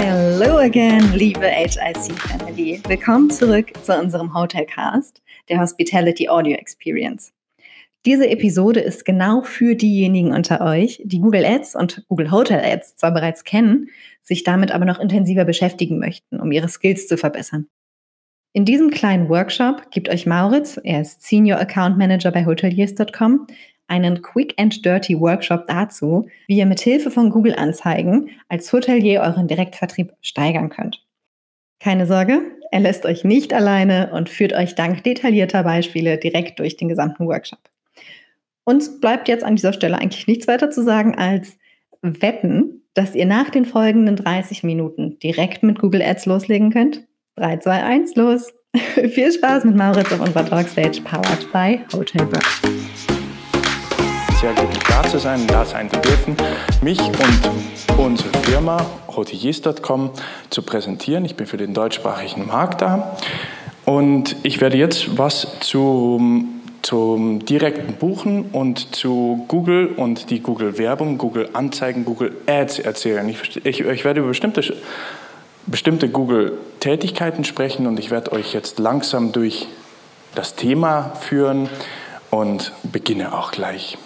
Hello again, liebe HIC Family. Willkommen zurück zu unserem Hotelcast, der Hospitality Audio Experience. Diese Episode ist genau für diejenigen unter euch, die Google Ads und Google Hotel Ads zwar bereits kennen, sich damit aber noch intensiver beschäftigen möchten, um ihre Skills zu verbessern. In diesem kleinen Workshop gibt euch Mauritz, er ist Senior Account Manager bei hoteliers.com, einen Quick and Dirty Workshop dazu, wie ihr mit Hilfe von Google Anzeigen als Hotelier euren Direktvertrieb steigern könnt. Keine Sorge, er lässt euch nicht alleine und führt euch dank detaillierter Beispiele direkt durch den gesamten Workshop. Uns bleibt jetzt an dieser Stelle eigentlich nichts weiter zu sagen als wetten, dass ihr nach den folgenden 30 Minuten direkt mit Google Ads loslegen könnt. 3, 2, 1, los! Viel Spaß mit Mauritz auf unserer Talkstage, powered by Hotelberg sehr glücklich da zu sein, da sein zu dürfen, mich und unsere Firma hoteliers.com zu präsentieren. Ich bin für den deutschsprachigen Markt da und ich werde jetzt was zum zum direkten Buchen und zu Google und die Google-Werbung, Google-Anzeigen, Google Ads erzählen. Ich, ich, ich werde über bestimmte, bestimmte Google-Tätigkeiten sprechen und ich werde euch jetzt langsam durch das Thema führen und beginne auch gleich.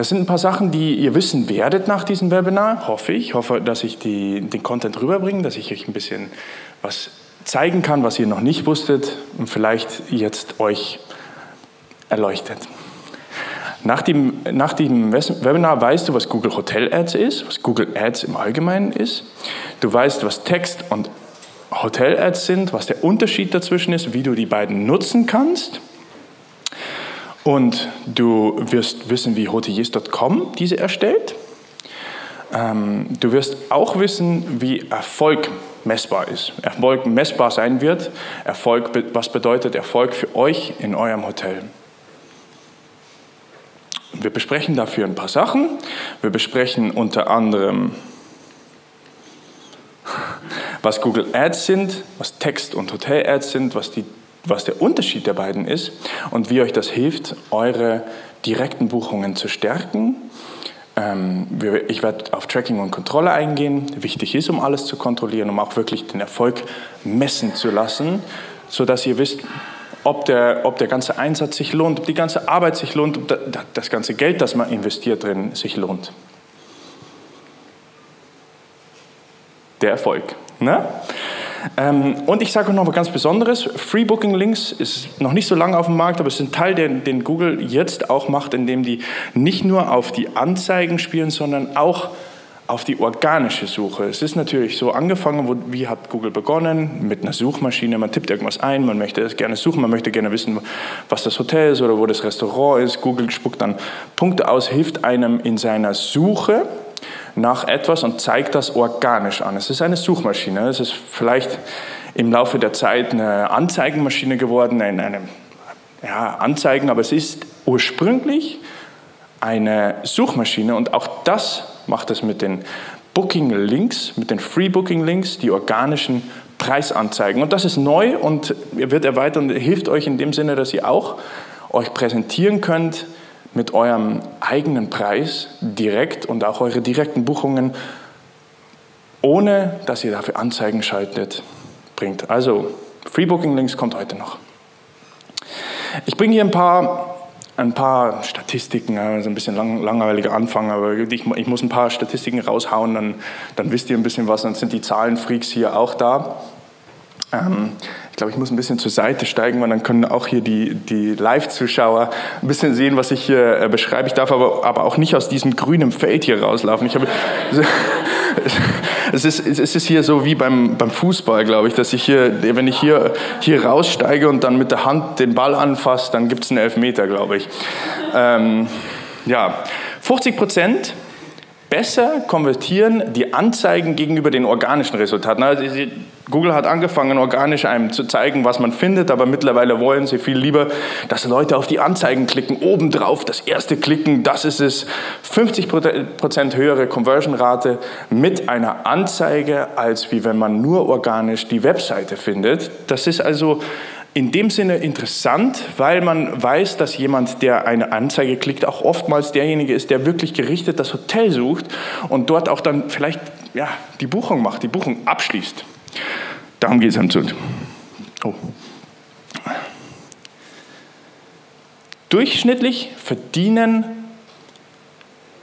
Das sind ein paar Sachen, die ihr wissen werdet nach diesem Webinar, hoffe ich. Hoffe, dass ich die, den Content rüberbringe, dass ich euch ein bisschen was zeigen kann, was ihr noch nicht wusstet und vielleicht jetzt euch erleuchtet. Nach dem, nach dem Webinar weißt du, was Google Hotel Ads ist, was Google Ads im Allgemeinen ist. Du weißt, was Text und Hotel Ads sind, was der Unterschied dazwischen ist, wie du die beiden nutzen kannst. Und du wirst wissen, wie hoteliers.com diese erstellt. Ähm, du wirst auch wissen, wie Erfolg messbar ist. Erfolg messbar sein wird. Erfolg, was bedeutet Erfolg für euch in eurem Hotel? Wir besprechen dafür ein paar Sachen. Wir besprechen unter anderem, was Google Ads sind, was Text- und Hotel Ads sind, was die was der Unterschied der beiden ist und wie euch das hilft, eure direkten Buchungen zu stärken. Ähm, ich werde auf Tracking und Kontrolle eingehen. Wichtig ist, um alles zu kontrollieren, um auch wirklich den Erfolg messen zu lassen, sodass ihr wisst, ob der, ob der ganze Einsatz sich lohnt, ob die ganze Arbeit sich lohnt, ob das ganze Geld, das man investiert drin, sich lohnt. Der Erfolg. Ne? Ähm, und ich sage noch was ganz Besonderes: Free Booking Links ist noch nicht so lange auf dem Markt, aber es ist ein Teil, den, den Google jetzt auch macht, indem die nicht nur auf die Anzeigen spielen, sondern auch auf die organische Suche. Es ist natürlich so angefangen, wo, wie hat Google begonnen? Mit einer Suchmaschine. Man tippt irgendwas ein, man möchte es gerne suchen, man möchte gerne wissen, was das Hotel ist oder wo das Restaurant ist. Google spuckt dann Punkte aus, hilft einem in seiner Suche nach etwas und zeigt das organisch an. Es ist eine Suchmaschine. Es ist vielleicht im Laufe der Zeit eine Anzeigenmaschine geworden, eine, ja, Anzeigen, aber es ist ursprünglich eine Suchmaschine und auch das macht es mit den Booking Links, mit den Free Booking Links, die organischen Preisanzeigen. Und das ist neu und wird erweitert und hilft euch in dem Sinne, dass ihr auch euch präsentieren könnt mit eurem eigenen Preis direkt und auch eure direkten Buchungen, ohne dass ihr dafür Anzeigen schaltet, bringt. Also, Free Booking Links kommt heute noch. Ich bringe hier ein paar, ein paar Statistiken, also ein bisschen lang, langweiliger Anfang, aber ich, ich, muss ein paar Statistiken raushauen, dann, dann wisst ihr ein bisschen was, dann sind die Zahlenfreaks hier auch da. Ähm, ich glaube, ich muss ein bisschen zur Seite steigen, weil dann können auch hier die, die Live-Zuschauer ein bisschen sehen, was ich hier äh, beschreibe. Ich darf aber, aber auch nicht aus diesem grünen Feld hier rauslaufen. Ich habe, es, ist, es ist hier so wie beim, beim Fußball, glaube ich, dass ich hier, wenn ich hier, hier raussteige und dann mit der Hand den Ball anfasse, dann gibt es einen Elfmeter, glaube ich. Ähm, ja, 50 Prozent besser konvertieren die Anzeigen gegenüber den organischen Resultaten. Also Google hat angefangen, organisch einem zu zeigen, was man findet, aber mittlerweile wollen sie viel lieber, dass Leute auf die Anzeigen klicken, obendrauf das erste klicken, das ist es. 50% höhere Conversion-Rate mit einer Anzeige, als wie wenn man nur organisch die Webseite findet. Das ist also in dem Sinne interessant, weil man weiß, dass jemand, der eine Anzeige klickt, auch oftmals derjenige ist, der wirklich gerichtet das Hotel sucht und dort auch dann vielleicht ja, die Buchung macht, die Buchung abschließt. Darum geht es am Zund. Oh. Durchschnittlich verdienen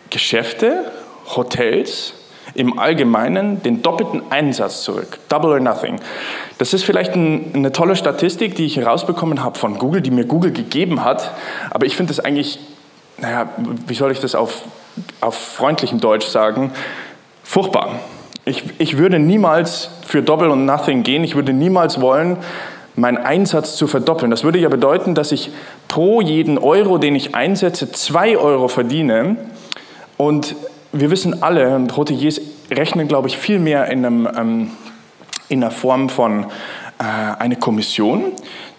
Geschäfte, Hotels im Allgemeinen den doppelten Einsatz zurück. Double or nothing. Das ist vielleicht ein, eine tolle Statistik, die ich herausbekommen habe von Google, die mir Google gegeben hat. Aber ich finde das eigentlich, naja, wie soll ich das auf, auf freundlichem Deutsch sagen, furchtbar. Ich, ich würde niemals für Double or nothing gehen. Ich würde niemals wollen, meinen Einsatz zu verdoppeln. Das würde ja bedeuten, dass ich pro jeden Euro, den ich einsetze, zwei Euro verdiene. Und wir wissen alle, und Hoteliers rechnen, glaube ich, viel mehr in, einem, ähm, in einer Form von äh, einer Kommission.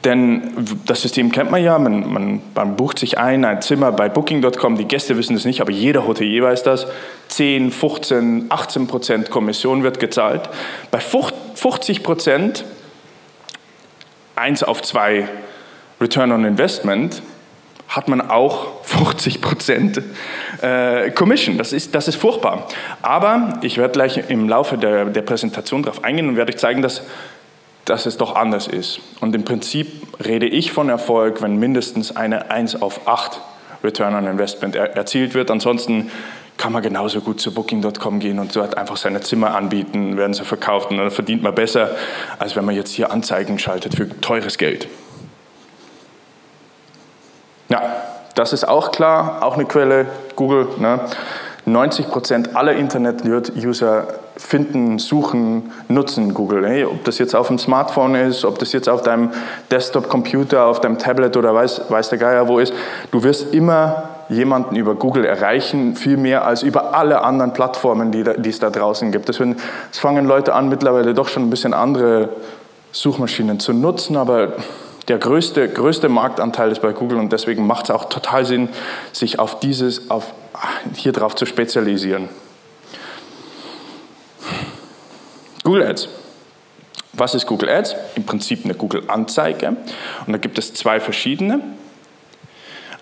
Denn das System kennt man ja, man, man, man, bucht sich ein, ein Zimmer bei Booking.com, die Gäste wissen das nicht, aber jeder Hotelier weiß das. 10, 15, 18 Prozent Kommission wird gezahlt. Bei 50 Prozent, 1 auf 2 Return on Investment, hat man auch 50 Prozent äh, Commission. Das ist, das ist furchtbar. Aber ich werde gleich im Laufe der, der Präsentation darauf eingehen und werde euch zeigen, dass, dass es doch anders ist. Und im Prinzip rede ich von Erfolg, wenn mindestens eine 1 auf 8 Return on Investment er, erzielt wird. Ansonsten kann man genauso gut zu Booking.com gehen und dort einfach seine Zimmer anbieten, werden sie verkauft und dann verdient man besser, als wenn man jetzt hier Anzeigen schaltet für teures Geld. Ja, das ist auch klar, auch eine Quelle, Google. Ne? 90 Prozent aller Internet-User finden, suchen, nutzen Google. Hey, ob das jetzt auf dem Smartphone ist, ob das jetzt auf deinem Desktop-Computer, auf deinem Tablet oder weiß, weiß der Geier wo ist, du wirst immer jemanden über Google erreichen, viel mehr als über alle anderen Plattformen, die, die es da draußen gibt. Deswegen es fangen Leute an, mittlerweile doch schon ein bisschen andere Suchmaschinen zu nutzen, aber der größte, größte Marktanteil ist bei Google und deswegen macht es auch total Sinn, sich auf dieses, auf, hier drauf zu spezialisieren. Google Ads. Was ist Google Ads? Im Prinzip eine Google-Anzeige. Und da gibt es zwei verschiedene.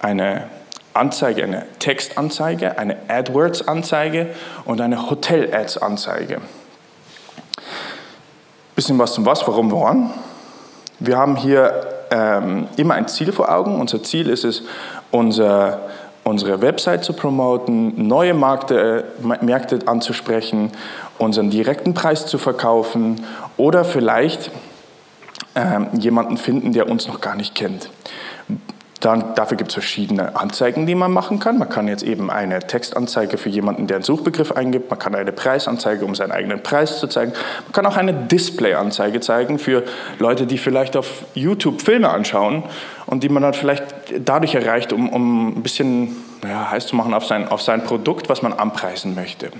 Eine Anzeige, eine Textanzeige, eine AdWords-Anzeige und eine Hotel-Ads-Anzeige. Bisschen was zum Was, warum, woran. Wir haben hier ähm, immer ein Ziel vor Augen. Unser Ziel ist es, unser, unsere Website zu promoten, neue Märkte, äh, Märkte anzusprechen, unseren direkten Preis zu verkaufen oder vielleicht ähm, jemanden finden, der uns noch gar nicht kennt. Dann, dafür gibt es verschiedene Anzeigen, die man machen kann. Man kann jetzt eben eine Textanzeige für jemanden, der einen Suchbegriff eingibt. Man kann eine Preisanzeige, um seinen eigenen Preis zu zeigen. Man kann auch eine Displayanzeige zeigen für Leute, die vielleicht auf YouTube Filme anschauen und die man dann vielleicht dadurch erreicht, um, um ein bisschen ja, heiß zu machen auf sein, auf sein Produkt, was man anpreisen möchte.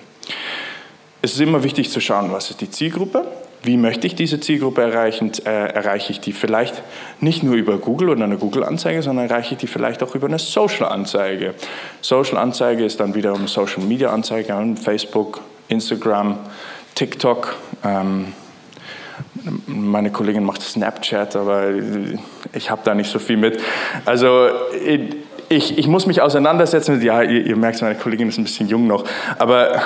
Es ist immer wichtig zu schauen, was ist die Zielgruppe, wie möchte ich diese Zielgruppe erreichen? Äh, erreiche ich die vielleicht nicht nur über Google oder eine Google-Anzeige, sondern erreiche ich die vielleicht auch über eine Social-Anzeige. Social-Anzeige ist dann wiederum Social-Media-Anzeige an Facebook, Instagram, TikTok. Ähm, meine Kollegin macht Snapchat, aber ich habe da nicht so viel mit. Also ich, ich muss mich auseinandersetzen mit, ja, ihr, ihr, merkt, meine Kollegin ist ein bisschen jung noch, aber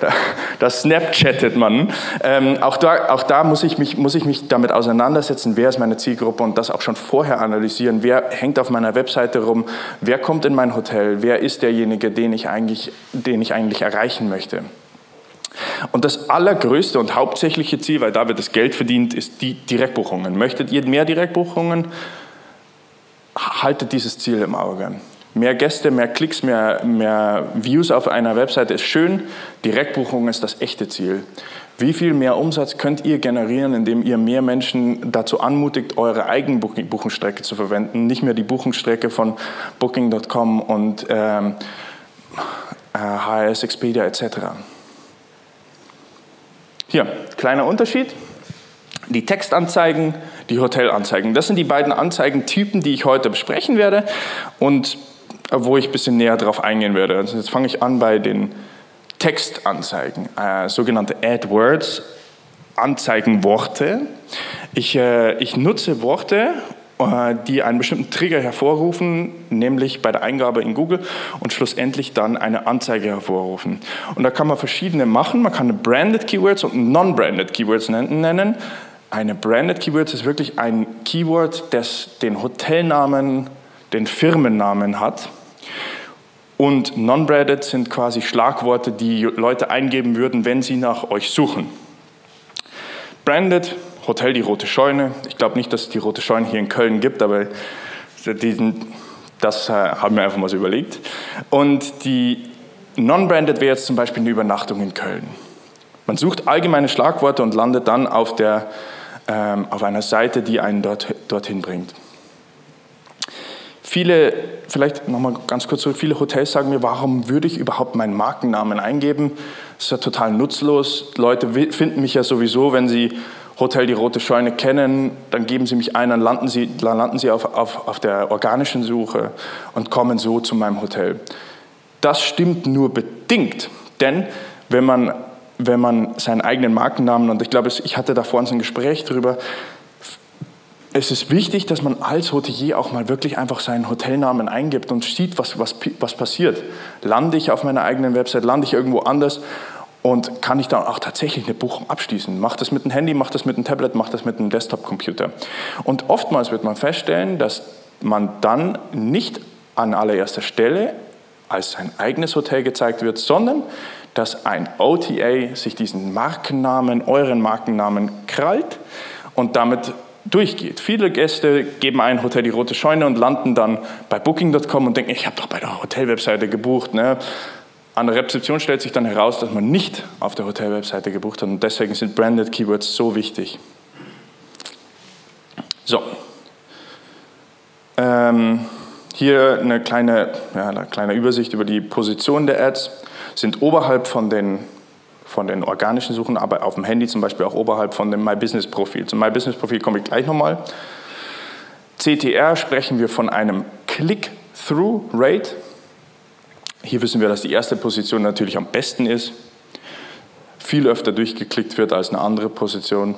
da, da Snapchattet man. Ähm, auch da, auch da muss, ich mich, muss ich mich damit auseinandersetzen, wer ist meine Zielgruppe und das auch schon vorher analysieren. Wer hängt auf meiner Webseite rum? Wer kommt in mein Hotel? Wer ist derjenige, den ich eigentlich, den ich eigentlich erreichen möchte? Und das allergrößte und hauptsächliche Ziel, weil da wird das Geld verdient, ist die Direktbuchungen. Möchtet ihr mehr Direktbuchungen? haltet dieses Ziel im Auge. Mehr Gäste, mehr Klicks, mehr, mehr Views auf einer Webseite ist schön. Direktbuchung ist das echte Ziel. Wie viel mehr Umsatz könnt ihr generieren, indem ihr mehr Menschen dazu anmutigt, eure eigene Buchungsstrecke zu verwenden, nicht mehr die Buchungsstrecke von Booking.com und ähm, HS, Expedia etc. Hier, kleiner Unterschied. Die Textanzeigen die Hotelanzeigen. Das sind die beiden Anzeigentypen, die ich heute besprechen werde und wo ich ein bisschen näher darauf eingehen werde. Also jetzt fange ich an bei den Textanzeigen, äh, sogenannte AdWords, Anzeigenworte. Ich, äh, ich nutze Worte äh, die einen bestimmten Trigger hervorrufen, nämlich bei der Eingabe in Google und schlussendlich dann eine Anzeige hervorrufen. Und da kann man verschiedene machen. Man kann Branded Keywords und Non-Branded Keywords nennen. Eine Branded Keyword ist wirklich ein Keyword, das den Hotelnamen, den Firmennamen hat. Und Non-Branded sind quasi Schlagworte, die Leute eingeben würden, wenn sie nach euch suchen. Branded, Hotel Die Rote Scheune. Ich glaube nicht, dass es die Rote Scheune hier in Köln gibt, aber diesen, das äh, haben wir einfach mal so überlegt. Und die Non-Branded wäre jetzt zum Beispiel eine Übernachtung in Köln. Man sucht allgemeine Schlagworte und landet dann auf der ähm, auf einer Seite, die einen dort, dorthin bringt. Viele, vielleicht nochmal ganz kurz zurück, viele Hotels sagen mir, warum würde ich überhaupt meinen Markennamen eingeben? Das ist ja total nutzlos. Leute finden mich ja sowieso, wenn sie Hotel Die Rote Scheune kennen, dann geben sie mich ein, dann landen sie, dann landen sie auf, auf, auf der organischen Suche und kommen so zu meinem Hotel. Das stimmt nur bedingt, denn wenn man wenn man seinen eigenen Markennamen, und ich glaube, ich hatte da vorhin ein Gespräch darüber, es ist wichtig, dass man als Hotelier auch mal wirklich einfach seinen Hotelnamen eingibt und sieht, was, was, was passiert. Lande ich auf meiner eigenen Website, lande ich irgendwo anders und kann ich dann auch tatsächlich eine Buchung abschließen? Macht das mit dem Handy, macht das mit dem Tablet, macht das mit dem Desktop-Computer? Und oftmals wird man feststellen, dass man dann nicht an allererster Stelle als sein eigenes Hotel gezeigt wird, sondern dass ein OTA sich diesen Markennamen, euren Markennamen krallt und damit durchgeht. Viele Gäste geben ein Hotel die Rote Scheune und landen dann bei Booking.com und denken, ich habe doch bei der Hotelwebseite gebucht. Ne? An der Rezeption stellt sich dann heraus, dass man nicht auf der Hotelwebseite gebucht hat und deswegen sind Branded Keywords so wichtig. So. Ähm, hier eine kleine, ja, eine kleine Übersicht über die Position der Ads sind oberhalb von den, von den organischen Suchen, aber auf dem Handy zum Beispiel auch oberhalb von dem My Business Profil. Zum My Business Profil komme ich gleich nochmal. CTR sprechen wir von einem Click-Through-Rate. Hier wissen wir, dass die erste Position natürlich am besten ist, viel öfter durchgeklickt wird als eine andere Position.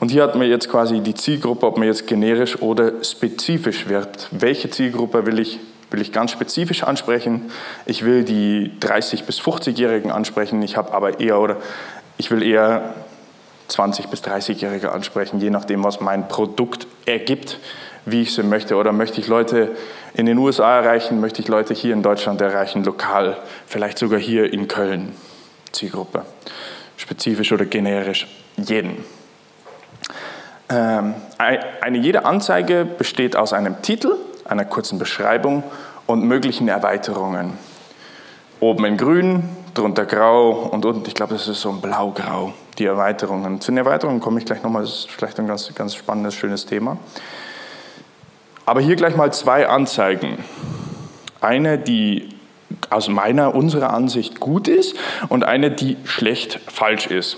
Und hier hat man jetzt quasi die Zielgruppe, ob man jetzt generisch oder spezifisch wird. Welche Zielgruppe will ich will ich ganz spezifisch ansprechen. Ich will die 30 bis 50-Jährigen ansprechen. Ich habe aber eher oder ich will eher 20 bis 30-Jährige ansprechen, je nachdem, was mein Produkt ergibt, wie ich sie möchte. Oder möchte ich Leute in den USA erreichen, möchte ich Leute hier in Deutschland erreichen, lokal, vielleicht sogar hier in Köln, Zielgruppe, spezifisch oder generisch, jeden. Ähm, eine jede Anzeige besteht aus einem Titel, einer kurzen Beschreibung und möglichen Erweiterungen. Oben in grün, drunter grau und unten, ich glaube, das ist so ein blau-grau, die Erweiterungen. Zu den Erweiterungen komme ich gleich nochmal, das ist vielleicht ein ganz, ganz spannendes, schönes Thema. Aber hier gleich mal zwei Anzeigen. Eine, die aus meiner, unserer Ansicht gut ist und eine, die schlecht falsch ist.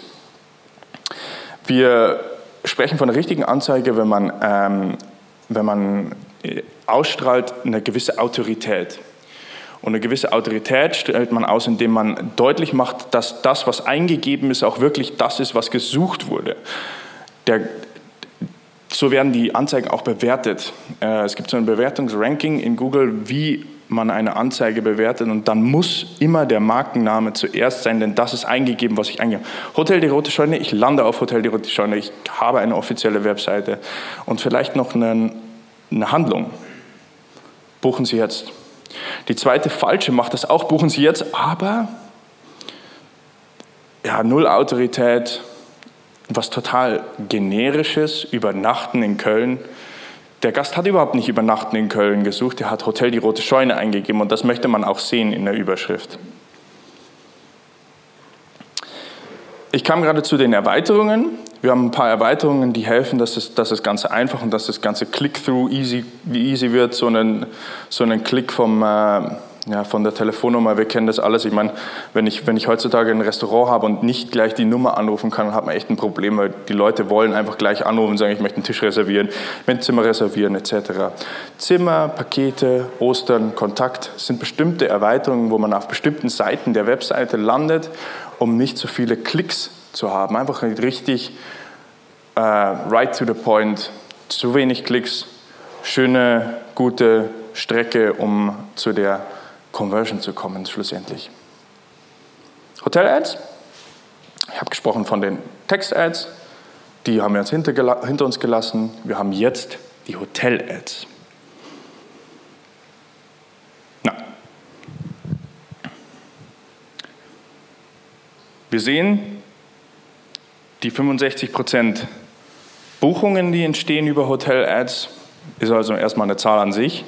Wir sprechen von einer richtigen Anzeige, wenn man, ähm, wenn man ausstrahlt eine gewisse Autorität. Und eine gewisse Autorität stellt man aus, indem man deutlich macht, dass das, was eingegeben ist, auch wirklich das ist, was gesucht wurde. Der, so werden die Anzeigen auch bewertet. Äh, es gibt so ein Bewertungsranking in Google, wie man eine Anzeige bewertet und dann muss immer der Markenname zuerst sein, denn das ist eingegeben, was ich eingebe. Hotel die Rote Scheune, ich lande auf Hotel die Rote Scheune, ich habe eine offizielle Webseite und vielleicht noch einen eine Handlung. Buchen Sie jetzt. Die zweite falsche macht das auch, buchen Sie jetzt, aber ja, null Autorität, was total generisches, übernachten in Köln. Der Gast hat überhaupt nicht übernachten in Köln gesucht, er hat Hotel die Rote Scheune eingegeben und das möchte man auch sehen in der Überschrift. Ich kam gerade zu den Erweiterungen. Wir haben ein paar Erweiterungen, die helfen, dass, es, dass das Ganze einfach und dass das Ganze Click-Through easy, easy wird. So einen, so einen Klick vom, äh, ja, von der Telefonnummer, wir kennen das alles. Ich meine, wenn ich, wenn ich heutzutage ein Restaurant habe und nicht gleich die Nummer anrufen kann, hat man echt ein Problem, weil die Leute wollen einfach gleich anrufen und sagen, ich möchte einen Tisch reservieren, ein Zimmer reservieren etc. Zimmer, Pakete, Ostern, Kontakt sind bestimmte Erweiterungen, wo man auf bestimmten Seiten der Webseite landet um nicht so viele Klicks zu haben. Einfach richtig uh, right to the point, zu wenig Klicks schöne, gute Strecke, um zu der Conversion zu kommen, schlussendlich. Hotel-Ads. Ich habe gesprochen von den Text-Ads. Die haben wir jetzt hinter, hinter uns gelassen. Wir haben jetzt die Hotel-Ads. Wir sehen die 65% Buchungen, die entstehen über Hotel-Ads, ist also erstmal eine Zahl an sich.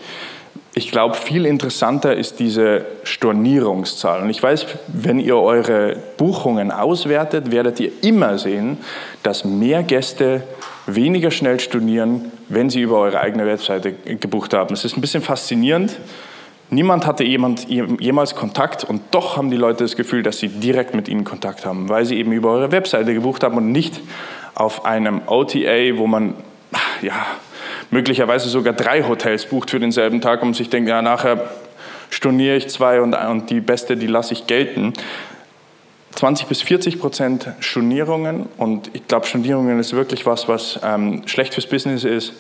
Ich glaube, viel interessanter ist diese Stornierungszahl. Und ich weiß, wenn ihr eure Buchungen auswertet, werdet ihr immer sehen, dass mehr Gäste weniger schnell stornieren, wenn sie über eure eigene Webseite gebucht haben. Es ist ein bisschen faszinierend. Niemand hatte jemand, jemals Kontakt und doch haben die Leute das Gefühl, dass sie direkt mit ihnen Kontakt haben, weil sie eben über eure Webseite gebucht haben und nicht auf einem OTA, wo man ja, möglicherweise sogar drei Hotels bucht für denselben Tag und sich denkt, ja, nachher storniere ich zwei und, und die beste, die lasse ich gelten. 20 bis 40 Prozent Stornierungen und ich glaube, Stornierungen ist wirklich was, was ähm, schlecht fürs Business ist,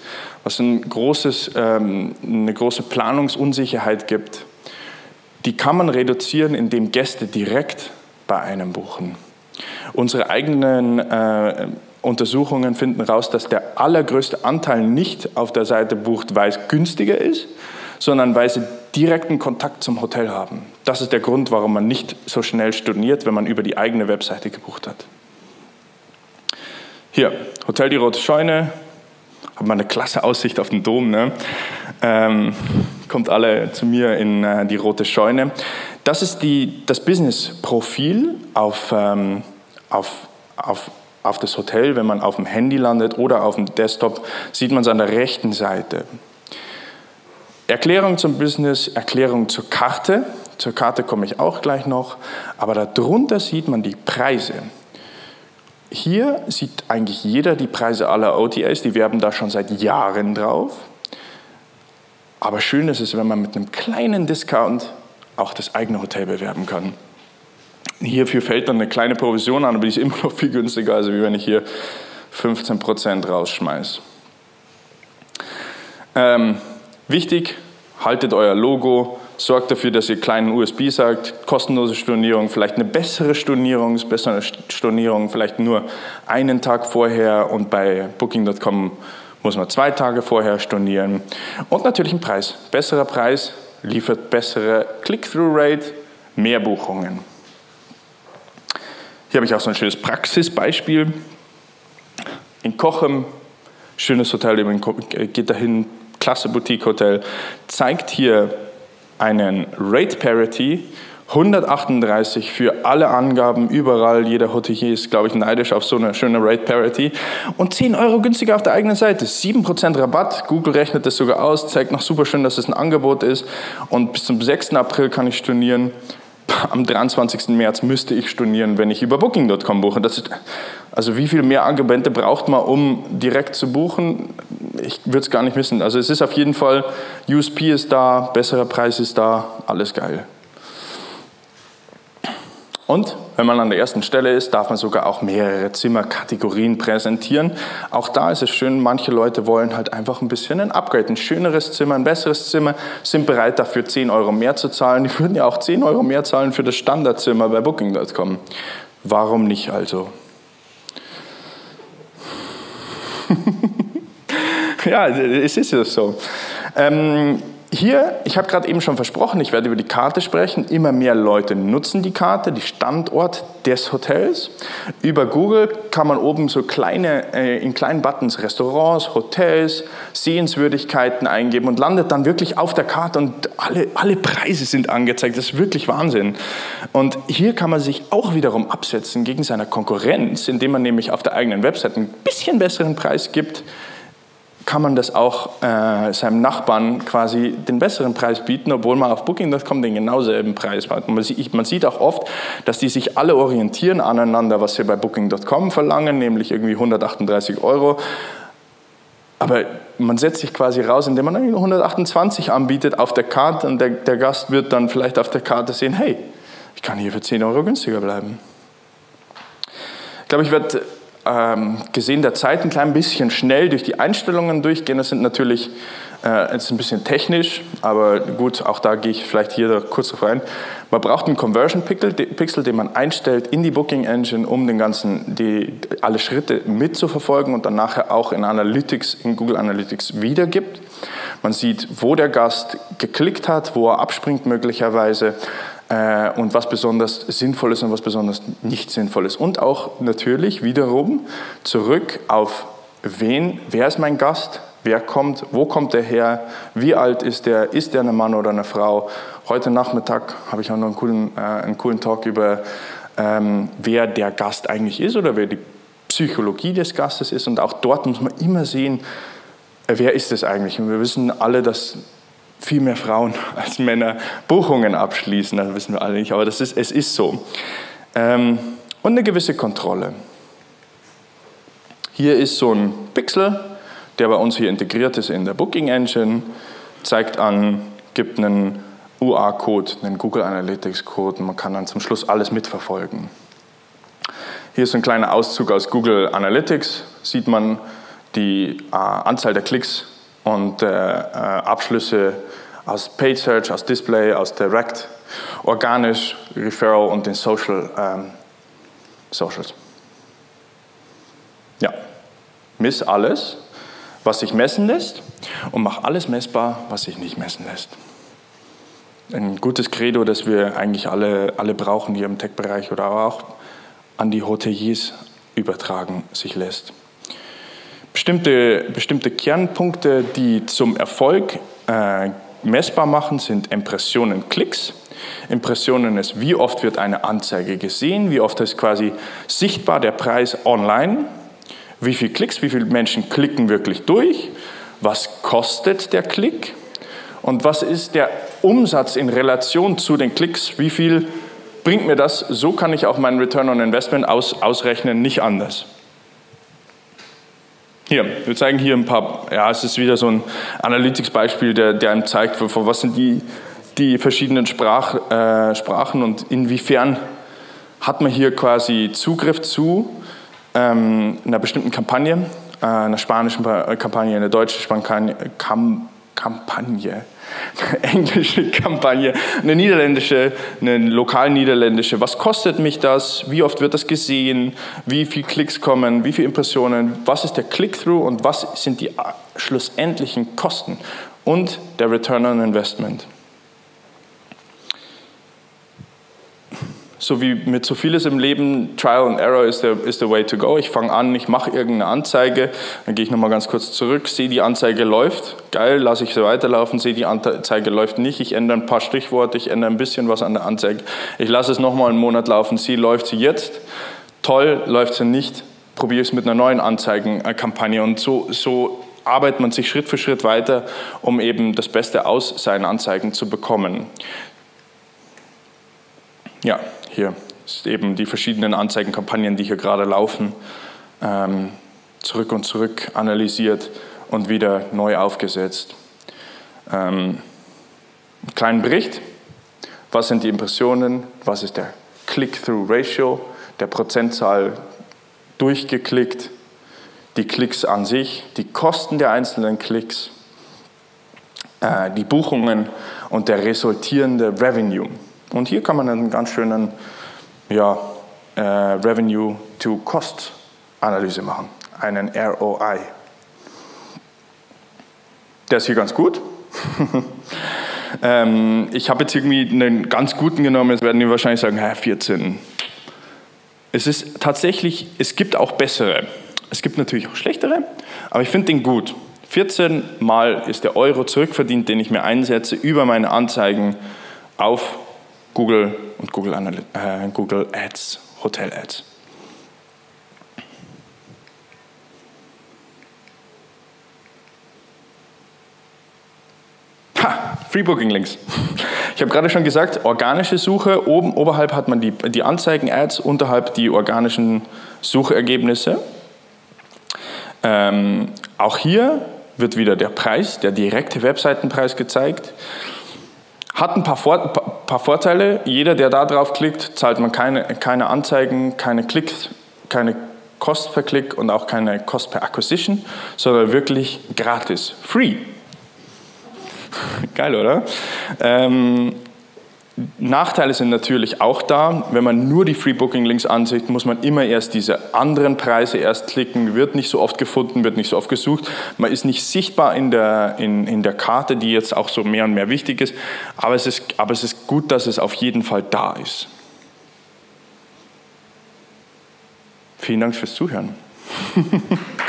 was ein großes, ähm, eine große Planungsunsicherheit gibt. Die kann man reduzieren, indem Gäste direkt bei einem buchen. Unsere eigenen äh, Untersuchungen finden heraus, dass der allergrößte Anteil nicht auf der Seite bucht, weil es günstiger ist, sondern weil sie direkten Kontakt zum Hotel haben. Das ist der Grund, warum man nicht so schnell storniert, wenn man über die eigene Webseite gebucht hat. Hier, Hotel Die Rote Scheune, hat man eine klasse Aussicht auf den Dom. Ne? Ähm, kommt alle zu mir in äh, die Rote Scheune. Das ist die, das Business-Profil auf, ähm, auf, auf, auf das Hotel. Wenn man auf dem Handy landet oder auf dem Desktop, sieht man es an der rechten Seite. Erklärung zum Business, Erklärung zur Karte. Zur Karte komme ich auch gleich noch. Aber darunter sieht man die Preise. Hier sieht eigentlich jeder die Preise aller OTAs. Die werben da schon seit Jahren drauf. Aber schön ist es, wenn man mit einem kleinen Discount auch das eigene Hotel bewerben kann. Hierfür fällt dann eine kleine Provision an, aber die ist immer noch viel günstiger, als wenn ich hier 15% rausschmeiße. Ähm, Wichtig, haltet euer Logo, sorgt dafür, dass ihr kleinen USB sagt, kostenlose Stornierung, vielleicht eine bessere Stornierung, bessere Stornierung, vielleicht nur einen Tag vorher und bei Booking.com muss man zwei Tage vorher stornieren. Und natürlich ein Preis. Besserer Preis liefert bessere Click-Through-Rate, mehr Buchungen. Hier habe ich auch so ein schönes Praxisbeispiel. In Kochem, schönes Hotel, geht dahin, klasse Boutique-Hotel, zeigt hier einen Rate Parity 138 für alle Angaben überall. Jeder Hotelier ist, glaube ich, neidisch auf so eine schöne Rate Parity. Und 10 Euro günstiger auf der eigenen Seite. 7% Rabatt. Google rechnet das sogar aus, zeigt noch super schön, dass es ein Angebot ist. Und bis zum 6. April kann ich stornieren am 23. März müsste ich stornieren, wenn ich über Booking.com buche. Ist, also wie viel mehr Argumente braucht man, um direkt zu buchen? Ich würde es gar nicht wissen. Also es ist auf jeden Fall, USP ist da, besserer Preis ist da, alles geil. Und wenn man an der ersten Stelle ist, darf man sogar auch mehrere Zimmerkategorien präsentieren. Auch da ist es schön, manche Leute wollen halt einfach ein bisschen ein Upgrade, ein schöneres Zimmer, ein besseres Zimmer, sind bereit dafür 10 Euro mehr zu zahlen. Die würden ja auch 10 Euro mehr zahlen für das Standardzimmer bei Booking.com. Warum nicht also? ja, es ist ja so. Ähm, hier, ich habe gerade eben schon versprochen, ich werde über die Karte sprechen. Immer mehr Leute nutzen die Karte, die Standort des Hotels. Über Google kann man oben so kleine, äh, in kleinen Buttons Restaurants, Hotels, Sehenswürdigkeiten eingeben und landet dann wirklich auf der Karte und alle, alle Preise sind angezeigt. Das ist wirklich Wahnsinn. Und hier kann man sich auch wiederum absetzen gegen seine Konkurrenz, indem man nämlich auf der eigenen Website einen bisschen besseren Preis gibt kann man das auch äh, seinem Nachbarn quasi den besseren Preis bieten, obwohl man auf Booking.com den genau selben Preis hat. Man sieht, man sieht auch oft, dass die sich alle orientieren aneinander, was sie bei Booking.com verlangen, nämlich irgendwie 138 Euro. Aber man setzt sich quasi raus, indem man 128 anbietet auf der Karte und der, der Gast wird dann vielleicht auf der Karte sehen, hey, ich kann hier für 10 Euro günstiger bleiben. Ich glaube, ich werde ähm, gesehen der Zeit ein klein bisschen schnell durch die Einstellungen durchgehen. Das sind natürlich Äh, ist ein bisschen technisch, aber gut, auch da gehe ich vielleicht hier kurz drauf rein. Man braucht einen Conversion Pixel, Pixel, den man einstellt in die Booking Engine, um den ganzen, die, alle Schritte mitzuverfolgen und dann nachher auch in Analytics, in Google Analytics wiedergibt. Man sieht, wo der Gast geklickt hat, wo er abspringt möglicherweise äh, und was besonders sinnvoll ist und was besonders nicht sinnvoll ist. Und auch natürlich wiederum zurück auf wen, wer ist mein Gast, wer kommt, wo kommt er her, wie alt ist der, ist der ein Mann oder eine Frau. Heute Nachmittag habe ich auch noch einen coolen, äh, einen coolen Talk über, ähm, wer der Gast eigentlich ist oder wer die Psychologie des Gastes ist. Und auch dort muss man immer sehen, wer ist es eigentlich? Und wir wissen alle, dass viel mehr Frauen als Männer Buchungen abschließen. Das wissen wir alle nicht, aber das ist, es ist so. Ähm, und eine gewisse Kontrolle. Hier ist so ein Pixel, der bei uns hier integriert ist in der Booking Engine, zeigt an, gibt einen UA-Code, einen Google Analytics-Code und man kann dann zum Schluss alles mitverfolgen. Hier ist ein kleiner Auszug aus Google Analytics, sieht man, die äh, Anzahl der Klicks und der äh, Abschlüsse aus Paid Search, aus Display, aus Direct, organisch, Referral und den Social ähm, Socials. Ja, miss alles, was sich messen lässt und mach alles messbar, was sich nicht messen lässt. Ein gutes Credo, das wir eigentlich alle, alle brauchen hier im Tech-Bereich oder auch an die Hoteliers übertragen sich lässt. Bestimmte, bestimmte Kernpunkte, die zum Erfolg äh, messbar machen, sind Impressionen, Klicks. Impressionen ist, wie oft wird eine Anzeige gesehen, wie oft ist quasi sichtbar der Preis online, wie viele Klicks, wie viele Menschen klicken wirklich durch, was kostet der Klick und was ist der Umsatz in Relation zu den Klicks, wie viel bringt mir das, so kann ich auch meinen Return on Investment aus, ausrechnen, nicht anders. Hier, wir zeigen hier ein paar, ja, es ist wieder so ein Analytics-Beispiel, der, der einem zeigt, von was sind die, die verschiedenen Sprach, äh, Sprachen und inwiefern hat man hier quasi Zugriff zu ähm, einer bestimmten Kampagne, äh, einer spanischen Kampagne, einer deutschen Kampagne, Kampagne eine englische Kampagne, eine niederländische, eine lokal niederländische. Was kostet mich das? Wie oft wird das gesehen? Wie viele Klicks kommen? Wie viele Impressionen? Was ist der Click-through und was sind die schlussendlichen Kosten? Und der Return on Investment. So wie mit so vieles im Leben, Trial and Error ist der, ist the way to go. Ich fange an, ich mache irgendeine Anzeige, dann gehe ich nochmal ganz kurz zurück, sehe die Anzeige läuft, geil, lasse ich sie weiterlaufen, sehe die Anzeige läuft nicht, ich ändere ein paar Stichworte, ich ändere ein bisschen was an der Anzeige, ich lasse es nochmal einen Monat laufen, sie läuft sie jetzt, toll, läuft sie nicht, probiere es mit einer neuen Anzeigenkampagne. Und so, so arbeitet man sich Schritt für Schritt weiter, um eben das Beste aus seinen Anzeigen zu bekommen. Ja, hier ist eben die verschiedenen Anzeigenkampagnen, die hier gerade laufen, ähm, zurück und zurück analysiert und wieder neu aufgesetzt. Ähm, einen kleinen Bericht. Was sind die Impressionen? Was ist der Click-Through-Ratio? Der Prozentzahl durchgeklickt, die Klicks an sich, die Kosten der einzelnen Klicks, äh, die Buchungen und der resultierende Revenue. Und hier kann man einen ganz schönen ja, äh, Revenue-to-Cost-Analyse machen, einen ROI. Der ist hier ganz gut. ähm, ich habe jetzt irgendwie einen ganz guten genommen, jetzt werden die wahrscheinlich sagen, hä, 14. Es ist tatsächlich, es gibt auch bessere. Es gibt natürlich auch schlechtere, aber ich finde den gut. 14 Mal ist der Euro zurückverdient, den ich mir einsetze über meine Anzeigen auf Google und Google, Analy äh, Google Ads, Hotel Ads. Ha, Free Booking Links. Ich habe gerade schon gesagt, organische Suche, oben oberhalb hat man die, die Anzeigen-Ads, unterhalb die organischen Suchergebnisse. Ähm, auch hier wird wieder der Preis, der direkte Webseitenpreis gezeigt. Hat ein paar, Vor paar Vorteile. Jeder, der da drauf klickt, zahlt man keine, keine Anzeigen, keine Klicks, keine Kost per Klick und auch keine Kost per Acquisition, sondern wirklich gratis, free. Geil, oder? Ähm, Nachteile sind natürlich auch da. Wenn man nur die Free Booking Links ansieht, muss man immer erst diese anderen Preise erst klicken, wird nicht so oft gefunden, wird nicht so oft gesucht. Man ist nicht sichtbar in der, in, in der Karte, die jetzt auch so mehr und mehr wichtig ist. Aber es ist, aber es ist gut, dass es auf jeden Fall da ist. Vielen Dank fürs Zuhören.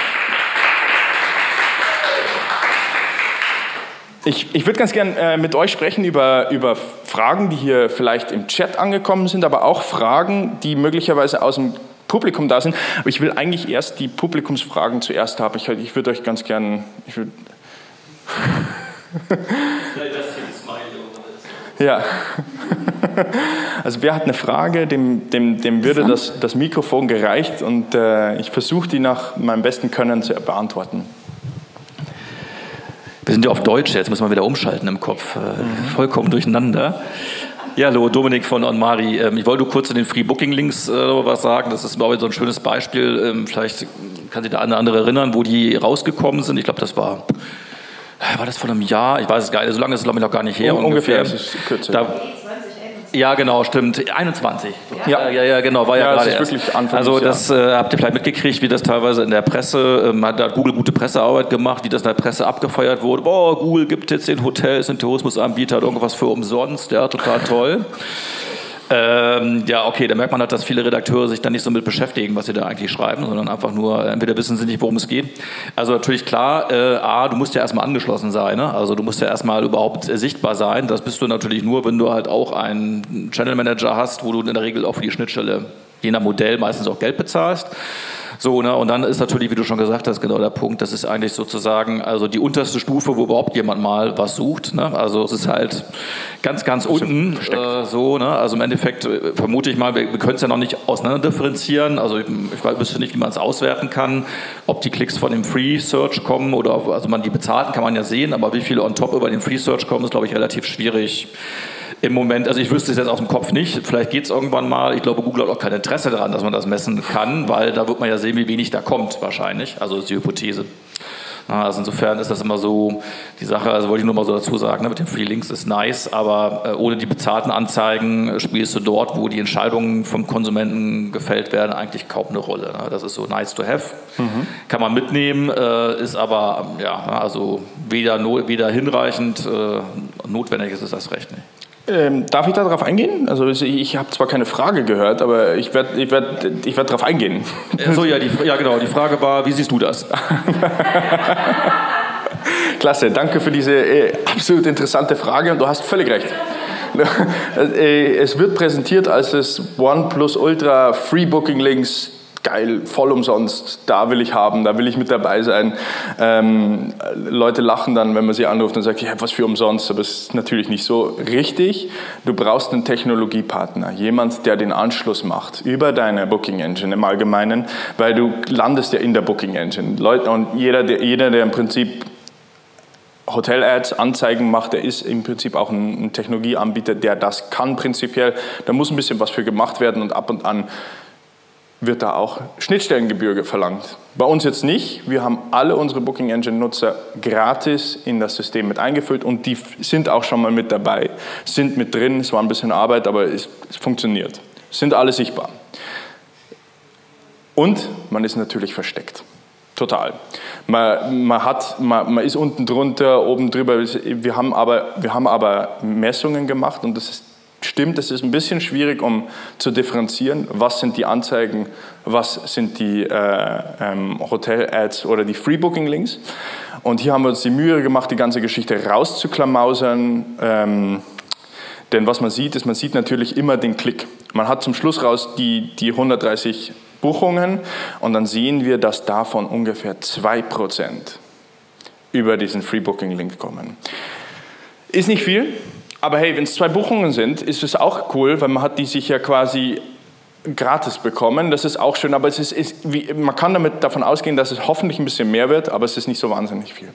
Ich, ich würde ganz gern äh, mit euch sprechen über, über Fragen, die hier vielleicht im Chat angekommen sind, aber auch Fragen, die möglicherweise aus dem Publikum da sind. Aber ich will eigentlich erst die Publikumsfragen zuerst haben. Ich, ich würde euch ganz gern. Ich würd Ja. Also wer hat eine Frage, dem, dem, dem würde das, das Mikrofon gereicht und äh, ich versuche die nach meinem besten Können zu beantworten. Wir sind ja auf Deutsch, jetzt muss man wieder umschalten im Kopf. Mhm. Vollkommen durcheinander. Ja, hallo, Dominik von OnMari. Ähm, ich wollte kurz zu den Free Booking Links äh, was sagen. Das ist, glaube ich, so ein schönes Beispiel. Ähm, vielleicht kann sich der eine oder andere erinnern, wo die rausgekommen sind. Ich glaube, das war, war das vor einem Jahr? Ich weiß es gar nicht. So lange ist es, glaube ich, noch gar nicht her. ungefähr. ungefähr. Kürzer. Da, ja, genau, stimmt. 21. Ja, ja, ja genau, war ja, ja gerade erst. Wirklich Anfang also das äh, habt ihr vielleicht mitgekriegt, wie das teilweise in der Presse, ähm, hat da Google gute Pressearbeit gemacht, wie das in der Presse abgefeuert wurde. Boah, Google gibt jetzt den Hotels, den Tourismusanbieter irgendwas für umsonst, ja, total toll. Ähm, ja, okay, da merkt man halt, dass viele Redakteure sich dann nicht so mit beschäftigen, was sie da eigentlich schreiben, sondern einfach nur, entweder wissen sie nicht, worum es geht. Also natürlich klar, äh, A, du musst ja erstmal angeschlossen sein, ne? also du musst ja erstmal überhaupt äh, sichtbar sein. Das bist du natürlich nur, wenn du halt auch einen Channel Manager hast, wo du in der Regel auch für die Schnittstelle je nach Modell meistens auch Geld bezahlst. So, ne? Und dann ist natürlich, wie du schon gesagt hast, genau der Punkt, das ist eigentlich sozusagen also die unterste Stufe, wo überhaupt jemand mal was sucht. Ne? Also es ist halt ganz, ganz unten äh, so. Ne? Also im Endeffekt äh, vermute ich mal, wir, wir können es ja noch nicht auseinander differenzieren. Also ich, ich wüsste nicht, wie man es auswerten kann, ob die Klicks von dem Free Search kommen oder also man die bezahlten kann man ja sehen, aber wie viele on top über den Free Search kommen, ist glaube ich relativ schwierig im Moment, also ich wüsste es jetzt aus dem Kopf nicht, vielleicht geht es irgendwann mal. Ich glaube, Google hat auch kein Interesse daran, dass man das messen kann, weil da wird man ja sehen, wie wenig da kommt wahrscheinlich. Also ist die Hypothese. Also insofern ist das immer so die Sache, also wollte ich nur mal so dazu sagen, ne, mit den Free Links ist nice, aber äh, ohne die bezahlten Anzeigen spielst du dort, wo die Entscheidungen vom Konsumenten gefällt werden, eigentlich kaum eine Rolle. Ne? Das ist so nice to have, mhm. kann man mitnehmen, äh, ist aber ja, also weder, weder hinreichend, äh, notwendig ist es das recht nicht. Ähm, darf ich darauf eingehen? Also ich habe zwar keine Frage gehört, aber ich werde ich werd, ich werd darauf eingehen. So, ja, die, ja, genau. Die Frage war, wie siehst du das? Klasse, danke für diese äh, absolut interessante Frage und du hast völlig recht. Äh, es wird präsentiert als das OnePlus Ultra Free Booking Links geil, voll umsonst, da will ich haben, da will ich mit dabei sein. Ähm, Leute lachen dann, wenn man sie anruft und sagt, ich habe was für umsonst, aber es ist natürlich nicht so richtig. Du brauchst einen Technologiepartner, jemand, der den Anschluss macht über deine Booking Engine im Allgemeinen, weil du landest ja in der Booking Engine. Leute, und jeder, der, jeder, der im Prinzip Hotel-Ads, Anzeigen macht, der ist im Prinzip auch ein, ein Technologieanbieter, der das kann prinzipiell. Da muss ein bisschen was für gemacht werden und ab und an wird da auch Schnittstellengebühr verlangt. Bei uns jetzt nicht. Wir haben alle unsere Booking Engine Nutzer gratis in das System mit eingefüllt und die sind auch schon mal mit dabei, sind mit drin. Es war ein bisschen Arbeit, aber es, es funktioniert. Sind alle sichtbar. Und man ist natürlich versteckt. Total. Man, man, hat, man, man ist unten drunter, oben drüber. Wir haben, aber, wir haben aber Messungen gemacht und das ist stimmt, es ist ein bisschen schwierig, um zu differenzieren, was sind die Anzeigen, was sind die äh, ähm, Hotel-Ads oder die Free-Booking-Links. Und hier haben wir uns die Mühe gemacht, die ganze Geschichte rauszuklamausen. Ähm, denn was man sieht, ist, man sieht natürlich immer den Klick. Man hat zum Schluss raus die, die 130 Buchungen und dann sehen wir, dass davon ungefähr 2% über diesen Free-Booking-Link kommen. Ist nicht viel, aber hey, wenn es zwei Buchungen sind, ist es auch cool, weil man hat die sich ja quasi gratis bekommen. Das ist auch schön, aber es ist, ist wie, man kann damit davon ausgehen, dass es hoffentlich ein bisschen mehr wird, aber es ist nicht so wahnsinnig viel.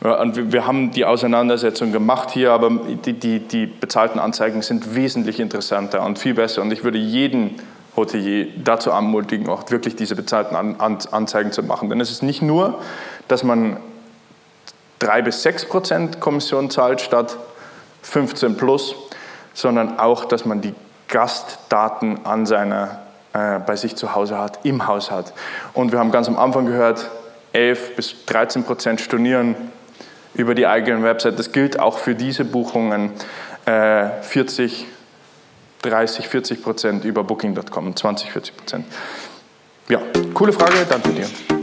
Und wir, haben die Auseinandersetzung gemacht hier, aber die, die, die bezahlten Anzeigen sind wesentlich interessanter und viel besser. Und ich würde jeden Hotelier dazu ermutigen, auch wirklich diese bezahlten An An Anzeigen zu machen. Denn es ist nicht nur, dass man 3 bis 6 Prozent Kommission zahlt statt 15 plus, sondern auch, dass man die Gastdaten an seiner, äh, bei sich zu Hause hat, im Haus hat. Und wir haben ganz am Anfang gehört, 11 bis 13 Prozent stornieren über die eigene Website. Das gilt auch für diese Buchungen. Äh, 40, 30, 40 Prozent über Booking.com, 20, 40 Prozent. Ja, coole Frage, danke dir.